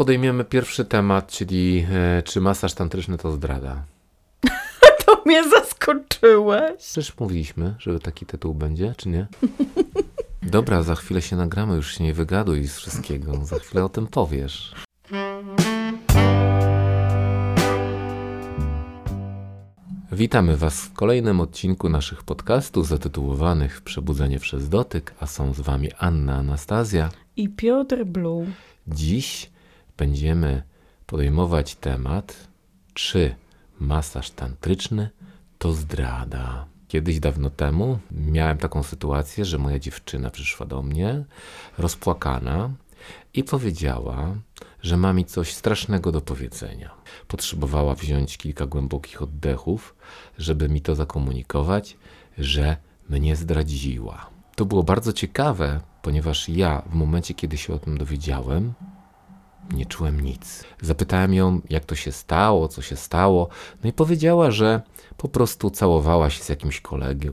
Podejmiemy pierwszy temat, czyli e, czy masaż tantryczny to zdrada. To mnie zaskoczyłeś. Przecież mówiliśmy, że taki tytuł będzie, czy nie? Dobra, za chwilę się nagramy, już się nie wygaduj z wszystkiego. Za chwilę o tym powiesz. Witamy Was w kolejnym odcinku naszych podcastów zatytułowanych Przebudzenie przez dotyk, a są z Wami Anna Anastazja. I Piotr Blue. Dziś będziemy podejmować temat, czy masaż tantryczny to zdrada. Kiedyś dawno temu miałem taką sytuację, że moja dziewczyna przyszła do mnie rozpłakana i powiedziała, że ma mi coś strasznego do powiedzenia. Potrzebowała wziąć kilka głębokich oddechów, żeby mi to zakomunikować, że mnie zdradziła. To było bardzo ciekawe, ponieważ ja w momencie, kiedy się o tym dowiedziałem, nie czułem nic. Zapytałem ją, jak to się stało, co się stało, no i powiedziała, że po prostu całowała się z jakimś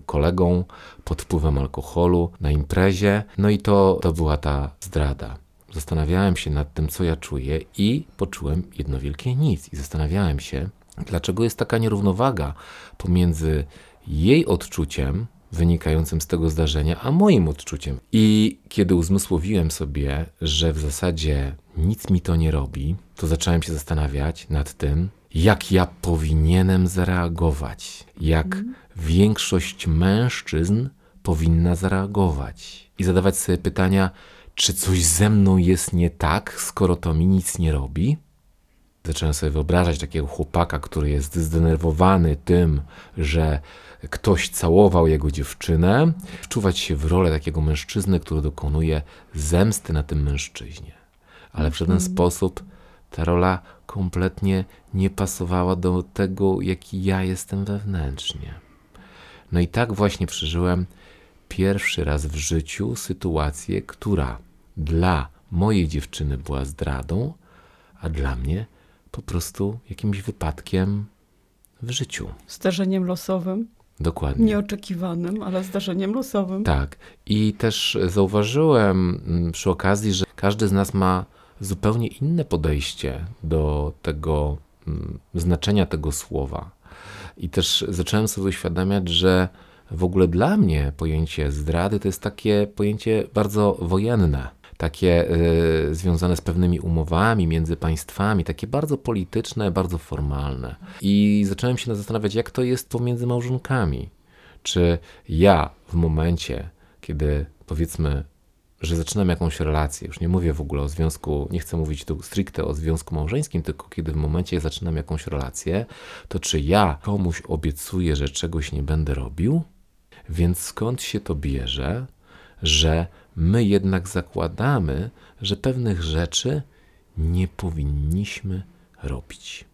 kolegą pod wpływem alkoholu na imprezie, no i to, to była ta zdrada. Zastanawiałem się nad tym, co ja czuję, i poczułem jedno wielkie nic. I zastanawiałem się, dlaczego jest taka nierównowaga pomiędzy jej odczuciem wynikającym z tego zdarzenia, a moim odczuciem. I kiedy uzmysłowiłem sobie, że w zasadzie nic mi to nie robi, to zacząłem się zastanawiać nad tym, jak ja powinienem zareagować, jak większość mężczyzn powinna zareagować i zadawać sobie pytania, czy coś ze mną jest nie tak, skoro to mi nic nie robi? Zacząłem sobie wyobrażać takiego chłopaka, który jest zdenerwowany tym, że ktoś całował jego dziewczynę, wczuwać się w rolę takiego mężczyzny, który dokonuje zemsty na tym mężczyźnie. Ale w żaden sposób ta rola kompletnie nie pasowała do tego, jaki ja jestem wewnętrznie. No i tak właśnie przeżyłem pierwszy raz w życiu sytuację, która dla mojej dziewczyny była zdradą, a dla mnie po prostu jakimś wypadkiem w życiu. Zdarzeniem losowym. Dokładnie. Nieoczekiwanym, ale zdarzeniem losowym. Tak. I też zauważyłem mm, przy okazji, że każdy z nas ma zupełnie inne podejście do tego mm, znaczenia tego słowa. I też zacząłem sobie uświadamiać, że w ogóle dla mnie pojęcie zdrady to jest takie pojęcie bardzo wojenne. Takie y, związane z pewnymi umowami między państwami, takie bardzo polityczne, bardzo formalne. I zacząłem się zastanawiać, jak to jest pomiędzy małżonkami. Czy ja w momencie, kiedy powiedzmy, że zaczynam jakąś relację, już nie mówię w ogóle o związku, nie chcę mówić tu stricte o związku małżeńskim, tylko kiedy w momencie zaczynam jakąś relację, to czy ja komuś obiecuję, że czegoś nie będę robił? Więc skąd się to bierze, że my jednak zakładamy, że pewnych rzeczy nie powinniśmy robić?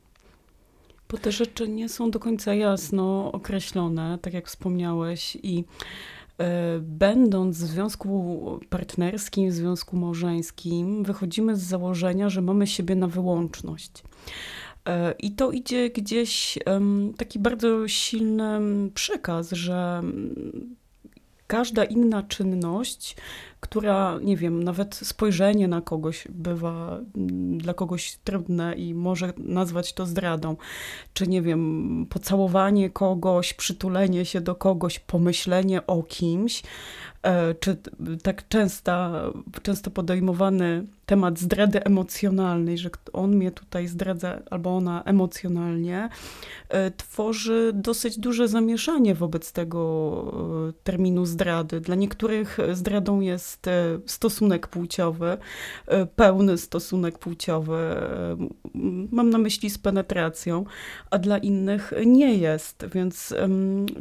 Bo te rzeczy nie są do końca jasno określone, tak jak wspomniałeś, i będąc w związku partnerskim, w związku małżeńskim, wychodzimy z założenia, że mamy siebie na wyłączność. E, I to idzie gdzieś taki bardzo silny przekaz, że każda inna czynność, która, nie wiem, nawet spojrzenie na kogoś bywa mm, dla kogoś trudne i może nazwać to zdradą, czy nie wiem, pocałowanie kogoś, przytulenie się do kogoś, pomyślenie o kimś, e, czy tak częsta, często podejmowany temat zdrady emocjonalnej, że on mnie tutaj zdradza albo ona emocjonalnie, e, tworzy dosyć duże zamieszanie wobec tego e, terminu zdrady. Dla niektórych zdradą jest e, stosunek płciowy, e, pełny stosunek płciowy, e, mam na myśli z penetracją, a dla innych nie jest, więc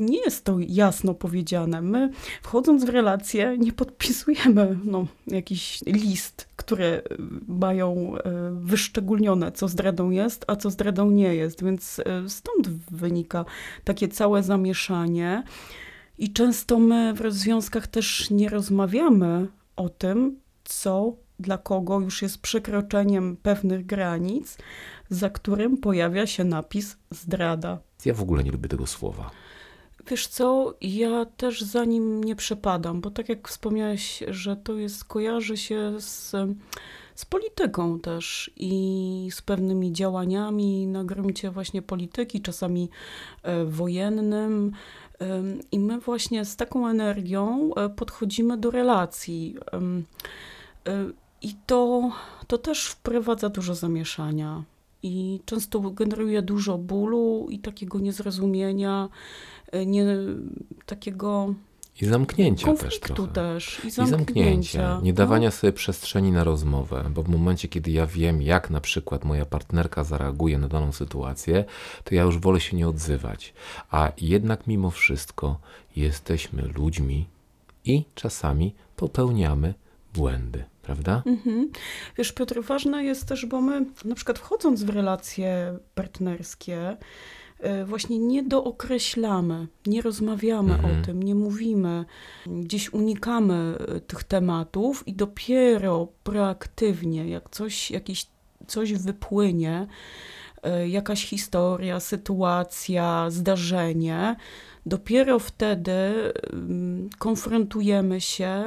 nie jest to jasno powiedziane. My wchodząc w relację nie podpisujemy no, jakiś list, które mają wyszczególnione, co zdradą jest, a co zdradą nie jest, więc stąd wynika takie całe zamieszanie. I często my w związkach też nie rozmawiamy o tym, co dla kogo już jest przekroczeniem pewnych granic, za którym pojawia się napis zdrada. Ja w ogóle nie lubię tego słowa. Wiesz co, ja też za nim nie przepadam, bo tak jak wspomniałeś, że to jest, kojarzy się z, z polityką też i z pewnymi działaniami na gruncie właśnie polityki, czasami e, wojennym. I my właśnie z taką energią e, podchodzimy do relacji. I to, to też wprowadza dużo zamieszania i często generuje dużo bólu i takiego niezrozumienia, e, nie, takiego i zamknięcia też trochę. też. I zamknięcia. I zamknięcia. Nie dawania no. sobie przestrzeni na rozmowę, bo w momencie, kiedy ja wiem, jak na przykład moja partnerka zareaguje na daną sytuację, to ja już wolę się nie odzywać. A jednak mimo wszystko jesteśmy ludźmi i czasami popełniamy błędy prawda? Mhm. Wiesz, Piotr, ważne jest też, bo my na przykład wchodząc w relacje partnerskie, właśnie nie dookreślamy, nie rozmawiamy mhm. o tym, nie mówimy, gdzieś unikamy y, tych tematów i dopiero proaktywnie, jak coś, jakiś, coś wypłynie, y, jakaś historia, sytuacja, zdarzenie, dopiero wtedy konfrontujemy się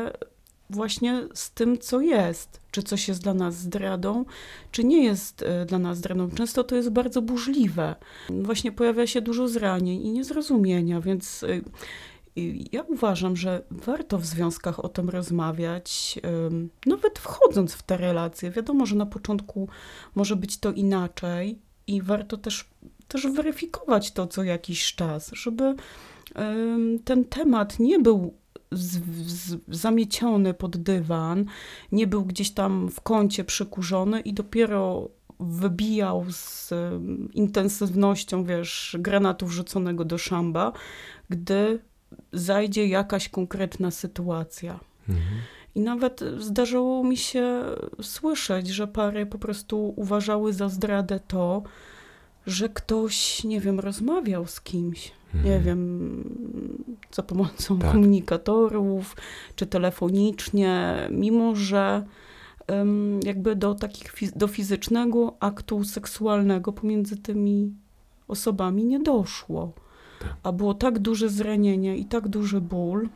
właśnie z tym, co jest. Czy coś jest dla nas zdradą, czy nie jest e, dla nas zdradą. Często to jest bardzo burzliwe. Właśnie pojawia się dużo zranień i niezrozumienia, więc e, ja uważam, że warto w związkach o tym rozmawiać, nawet wchodząc w te relacje. Wiadomo, że na początku może być to inaczej i warto też, też weryfikować to co jakiś czas, żeby ten temat nie był z, z, zamieciony pod dywan, nie był gdzieś tam w kącie przykurzony i dopiero wybijał z intensywnością, wiesz, granatu wrzuconego do szamba, gdy zajdzie jakaś konkretna sytuacja. Mhm. I nawet zdarzyło mi się słyszeć, że pary po prostu uważały za zdradę to, że ktoś, nie wiem, rozmawiał z kimś, mhm. nie wiem, za pomocą tak. komunikatorów, czy telefonicznie, mimo że um, jakby do takich, do fizycznego aktu seksualnego pomiędzy tymi osobami nie doszło. Tak. A było tak duże zranienie i tak duży ból,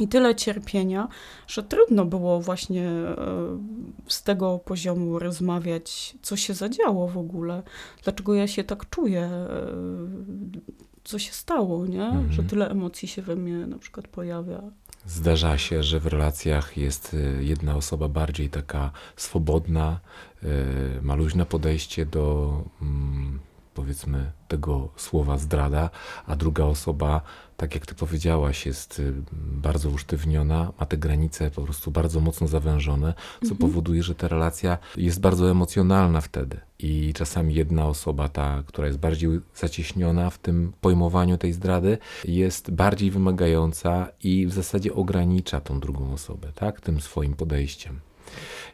i tyle cierpienia, że trudno było właśnie e, z tego poziomu rozmawiać, co się zadziało w ogóle, dlaczego ja się tak czuję, e, co się stało, nie? Mhm. że tyle emocji się we mnie na przykład pojawia. Zdarza się, że w relacjach jest e, jedna osoba bardziej taka swobodna, ma luźne podejście do mm, powiedzmy tego słowa zdrada, a druga osoba, tak jak ty powiedziałaś, jest y, bardzo usztywniona, ma te granice po prostu bardzo mocno zawężone, co mhm. powoduje, że ta relacja jest bardzo emocjonalna wtedy. I czasami jedna osoba, ta, która jest bardziej zacieśniona w tym pojmowaniu tej zdrady, jest bardziej wymagająca i w zasadzie ogranicza tą drugą osobę, tak, tym swoim podejściem.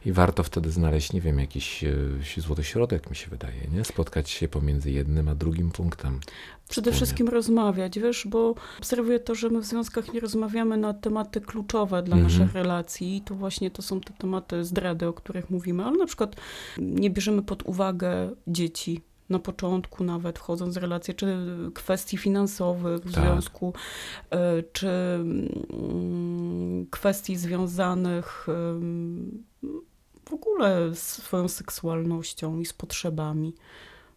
I warto wtedy znaleźć, nie wiem, jakiś e, złoty środek, mi się wydaje, nie? Spotkać się pomiędzy jednym a drugim punktem. Przede wszystkim rozmawiać, wiesz, bo obserwuję to, że my w związkach nie rozmawiamy na tematy kluczowe dla mhm. naszych relacji. I to właśnie to są te tematy zdrady, o których mówimy, ale na przykład nie bierzemy pod uwagę dzieci, na początku nawet wchodząc w relacje, czy kwestii finansowych w tak. związku, e, czy mm, kwestii związanych w ogóle z swoją seksualnością i z potrzebami.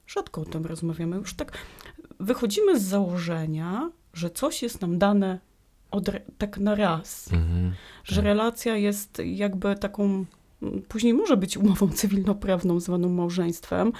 Rzadko o tym rozmawiamy. Już tak wychodzimy z założenia, że coś jest nam dane od, tak na raz, mhm, że tak. relacja jest jakby taką później może być umową cywilnoprawną zwaną małżeństwem,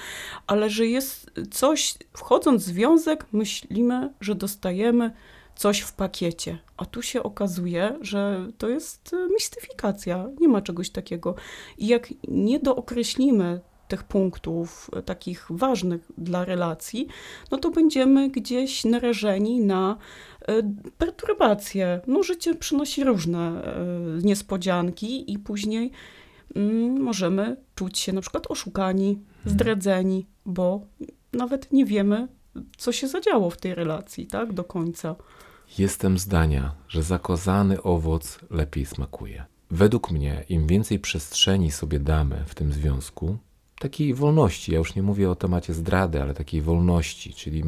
ale że jest coś, wchodząc w związek, myślimy, że dostajemy coś w pakiecie. A tu się okazuje, że to jest mistyfikacja, nie ma czegoś takiego. I jak nie dookreślimy tych punktów e, takich ważnych dla relacji, no to będziemy gdzieś narażeni na e, perturbacje. No życie przynosi różne e, niespodzianki i później możemy czuć się na przykład oszukani, mhm. zdradzeni, bo nawet nie wiemy, co się zadziało w tej relacji, tak, do końca. Jestem zdania, że zakazany owoc lepiej smakuje. Według mnie, im więcej przestrzeni sobie damy w tym związku, takiej wolności, ja już nie mówię o temacie zdrady, ale takiej wolności, czyli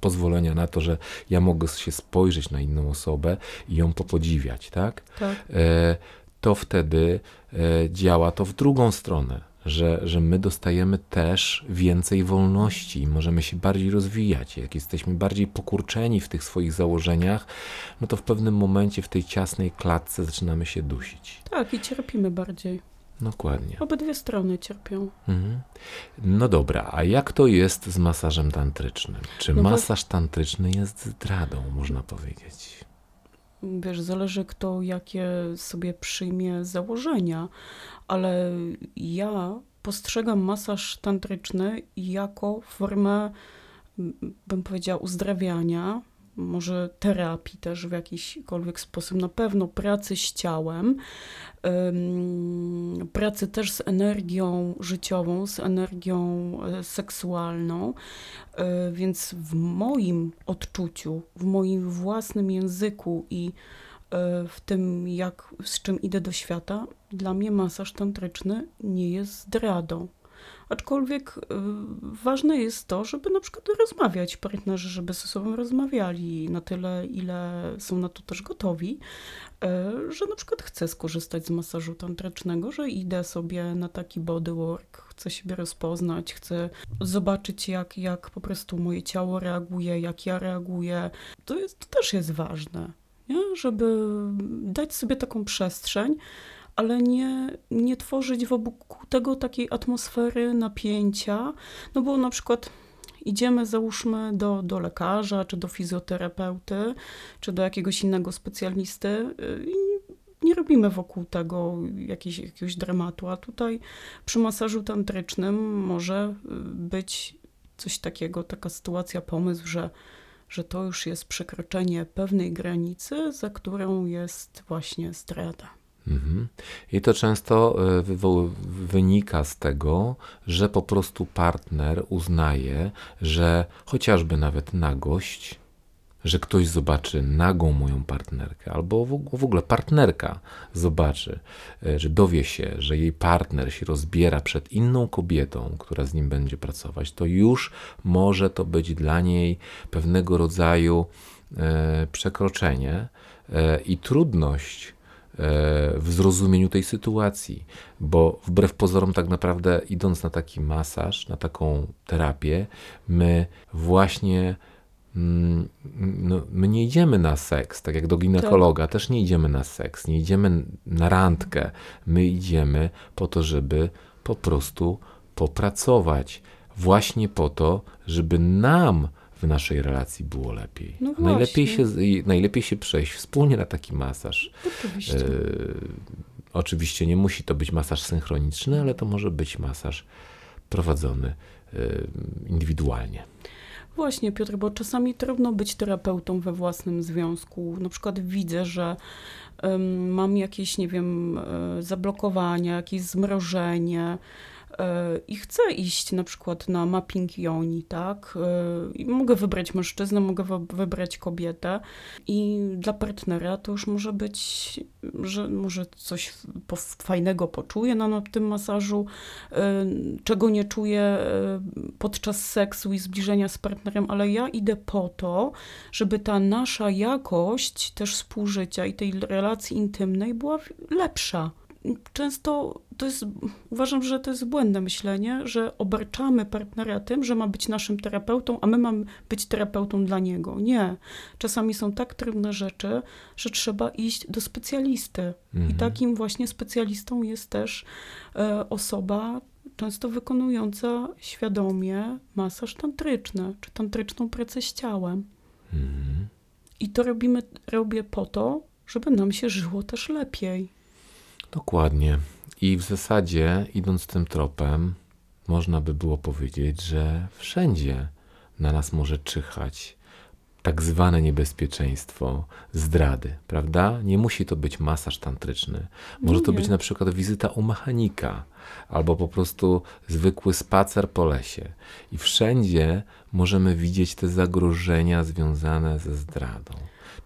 pozwolenia na to, że ja mogę się spojrzeć na inną osobę i ją popodziwiać, tak? tak. E, to wtedy e, działa to w drugą stronę, że, że my dostajemy też więcej wolności i możemy się bardziej rozwijać. Jak jesteśmy bardziej pokurczeni w tych swoich założeniach, no to w pewnym momencie w tej ciasnej klatce zaczynamy się dusić. Tak, i cierpimy bardziej. Dokładnie. Obydwie strony cierpią. Mhm. No dobra, a jak to jest z masażem tantrycznym? Czy no masaż tantryczny jest zdradą, można powiedzieć? Wiesz, zależy kto jakie sobie przyjmie założenia, ale ja postrzegam masaż tantryczny jako formę, bym powiedziała, uzdrawiania, może terapii też w jakikolwiek sposób, na pewno pracy z ciałem, pracy też z energią życiową, z energią e, seksualną. E, więc w moim odczuciu, w moim własnym języku i e, w tym, jak, z czym idę do świata, dla mnie masaż tantryczny nie jest zdradą. Aczkolwiek y, ważne jest to, żeby na przykład rozmawiać partnerzy, żeby ze sobą rozmawiali na tyle, ile są na to też gotowi, y, że na przykład chcę skorzystać z masażu tantrycznego, że idę sobie na taki bodywork, chcę siebie rozpoznać, chcę zobaczyć, jak, jak po prostu moje ciało reaguje, jak ja reaguję. To, jest, to też jest ważne, nie? żeby dać sobie taką przestrzeń, ale nie, nie tworzyć wokół tego takiej atmosfery napięcia, no bo na przykład idziemy, załóżmy, do, do lekarza, czy do fizjoterapeuty, czy do jakiegoś innego specjalisty y, i nie robimy wokół tego jakiegoś, jakiegoś dramatu, a tutaj przy masażu tantrycznym może y, być coś takiego, taka sytuacja, pomysł, że, że to już jest przekroczenie pewnej granicy, za którą jest właśnie zdrada. Mhm. I to często e, wynika z tego, że po prostu partner uznaje, że chociażby nawet nagość, że ktoś zobaczy nagą moją partnerkę, albo w ogóle partnerka zobaczy, e, że dowie się, że jej partner się rozbiera przed inną kobietą, która z nim będzie pracować, to już może to być dla niej pewnego rodzaju e, przekroczenie i trudność w zrozumieniu tej sytuacji, bo wbrew pozorom, tak naprawdę, idąc na taki masaż, na taką terapię, my właśnie. Mm, no, my nie idziemy na seks, tak jak do ginekologa, tak. też nie idziemy na seks, nie idziemy na randkę. My idziemy po to, żeby po prostu popracować. Właśnie po to, żeby nam w naszej relacji było lepiej. No najlepiej, się, najlepiej się przejść wspólnie na taki masaż. Oczywiście. E, oczywiście nie musi to być masaż synchroniczny, ale to może być masaż prowadzony e, indywidualnie. Właśnie, Piotr, bo czasami trudno być terapeutą we własnym związku. Na przykład widzę, że um, mam jakieś, nie wiem, e, zablokowania, jakieś zmrożenie i chcę iść na przykład na mapping joni, tak? E, mogę wybrać mężczyznę, mogę wybrać kobietę i dla partnera to już może być, że może coś fajnego poczuje na tym masażu, e, czego nie czuję podczas seksu i zbliżenia z partnerem, ale ja idę po to, żeby ta nasza jakość też współżycia i tej relacji intymnej była lepsza często to jest, uważam, że to jest błędne myślenie, że obarczamy partnera tym, że ma być naszym terapeutą, a my mamy być terapeutą dla niego. Nie. Czasami są tak trudne rzeczy, że trzeba iść do specjalisty. Mhm. I takim właśnie specjalistą jest też e, osoba, często wykonująca świadomie masaż tantryczny, czy tantryczną pracę z ciałem. Mhm. I to robimy, robię po to, żeby nam się żyło też lepiej. Dokładnie. I w zasadzie, idąc tym tropem, można by było powiedzieć, że wszędzie na nas może czyhać tak zwane niebezpieczeństwo zdrady, prawda? Nie musi to być masaż tantryczny. Może to być na przykład wizyta u mechanika, albo po prostu zwykły spacer po lesie. I wszędzie możemy widzieć te zagrożenia związane ze zdradą.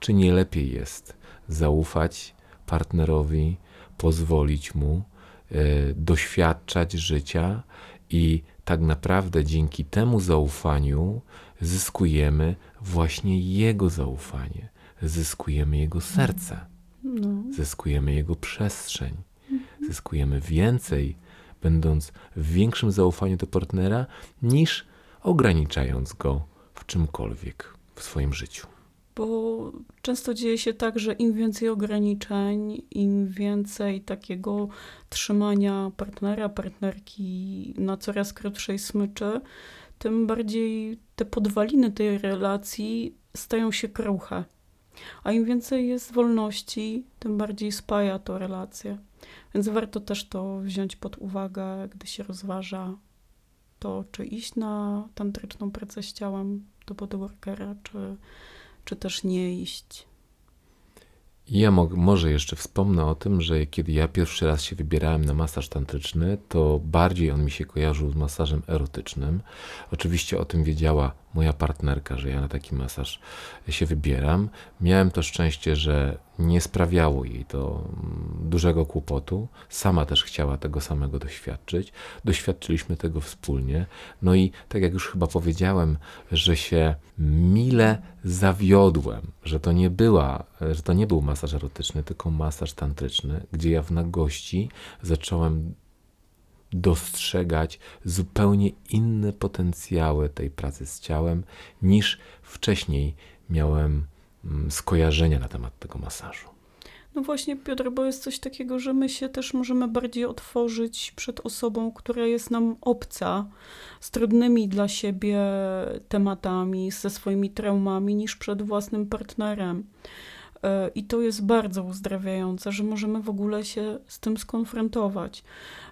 Czy nie lepiej jest zaufać partnerowi, pozwolić mu e, doświadczać życia i tak naprawdę dzięki temu zaufaniu zyskujemy właśnie jego zaufanie, zyskujemy jego serce. No. zyskujemy jego przestrzeń, zyskujemy więcej, będąc w większym zaufaniu do partnera, niż ograniczając go w czymkolwiek w swoim życiu. Bo często dzieje się tak, że im więcej ograniczeń, im więcej takiego trzymania partnera, partnerki na coraz krótszej smyczy, tym bardziej te podwaliny tej relacji stają się kruche. A im więcej jest wolności, tym bardziej spaja to relacje. Więc warto też to wziąć pod uwagę, gdy się rozważa to, czy iść na tantryczną pracę z ciałem do bodyworkera, czy, czy też nie iść. Ja mo może jeszcze wspomnę o tym, że kiedy ja pierwszy raz się wybierałem na masaż tantryczny, to bardziej on mi się kojarzył z masażem erotycznym. Oczywiście o tym wiedziała moja partnerka, że ja na taki masaż się wybieram. Miałem to szczęście, że nie sprawiało jej to mm, dużego kłopotu. Sama też chciała tego samego doświadczyć. Doświadczyliśmy tego wspólnie. No i tak jak już chyba powiedziałem, że się mile zawiodłem, że to nie była, że to nie był masaż erotyczny, tylko masaż tantryczny, gdzie ja w nagości zacząłem dostrzegać zupełnie inne potencjały tej pracy z ciałem niż wcześniej miałem mm, skojarzenia na temat tego masażu. No właśnie, Piotr, bo jest coś takiego, że my się też możemy bardziej otworzyć przed osobą, która jest nam obca, z trudnymi dla siebie tematami, ze swoimi traumami, niż przed własnym partnerem. E, I to jest bardzo uzdrawiające, że możemy w ogóle się z tym skonfrontować,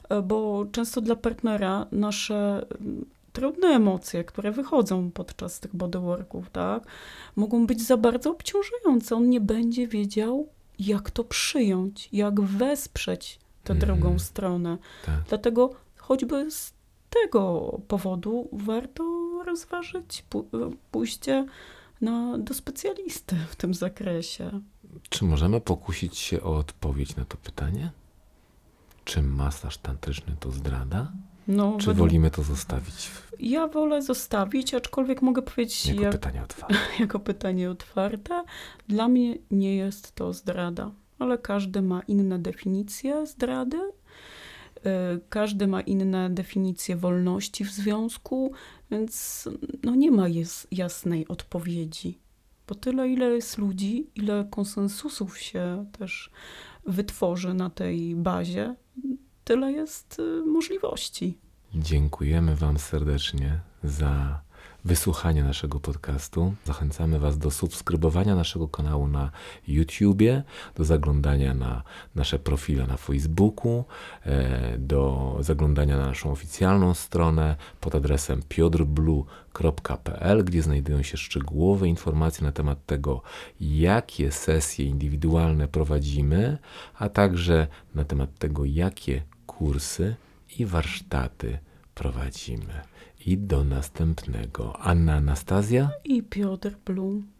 e, bo często dla partnera nasze mm, trudne emocje, które wychodzą podczas tych bodyworków, tak, mogą być za bardzo obciążające. On nie będzie wiedział, jak to przyjąć, jak wesprzeć tę Mhm. drugą stronę. Tak. Dlatego choćby z tego powodu warto rozważyć pójście na, do specjalisty w tym zakresie. Czy możemy pokusić się o odpowiedź na to pytanie? Czy masaż tantryczny to zdrada? No, Czy według- wolimy to zostawić Ja wolę zostawić, aczkolwiek mogę powiedzieć jako jak, pytanie otwarte? jako pytanie otwarte. Dla mnie nie jest to zdrada, ale każdy ma inne definicje zdrady. Y, Każdy ma inne definicje wolności w związku, więc no nie ma jasnej odpowiedzi. Bo tyle, ile jest ludzi, ile konsensusów się też wytworzy na tej bazie, tyle jest y, możliwości. Dziękujemy Wam serdecznie za wysłuchanie naszego podcastu. Zachęcamy Was do subskrybowania naszego kanału na YouTubie, do zaglądania na nasze profile na Facebooku, e, do zaglądania na naszą oficjalną stronę pod adresem piotrblue.pl, gdzie znajdują się szczegółowe informacje na temat tego, jakie sesje indywidualne prowadzimy, a także na temat tego, jakie kursy i warsztaty prowadzimy. I do następnego. Anna Anastazja? I Piotr Blum.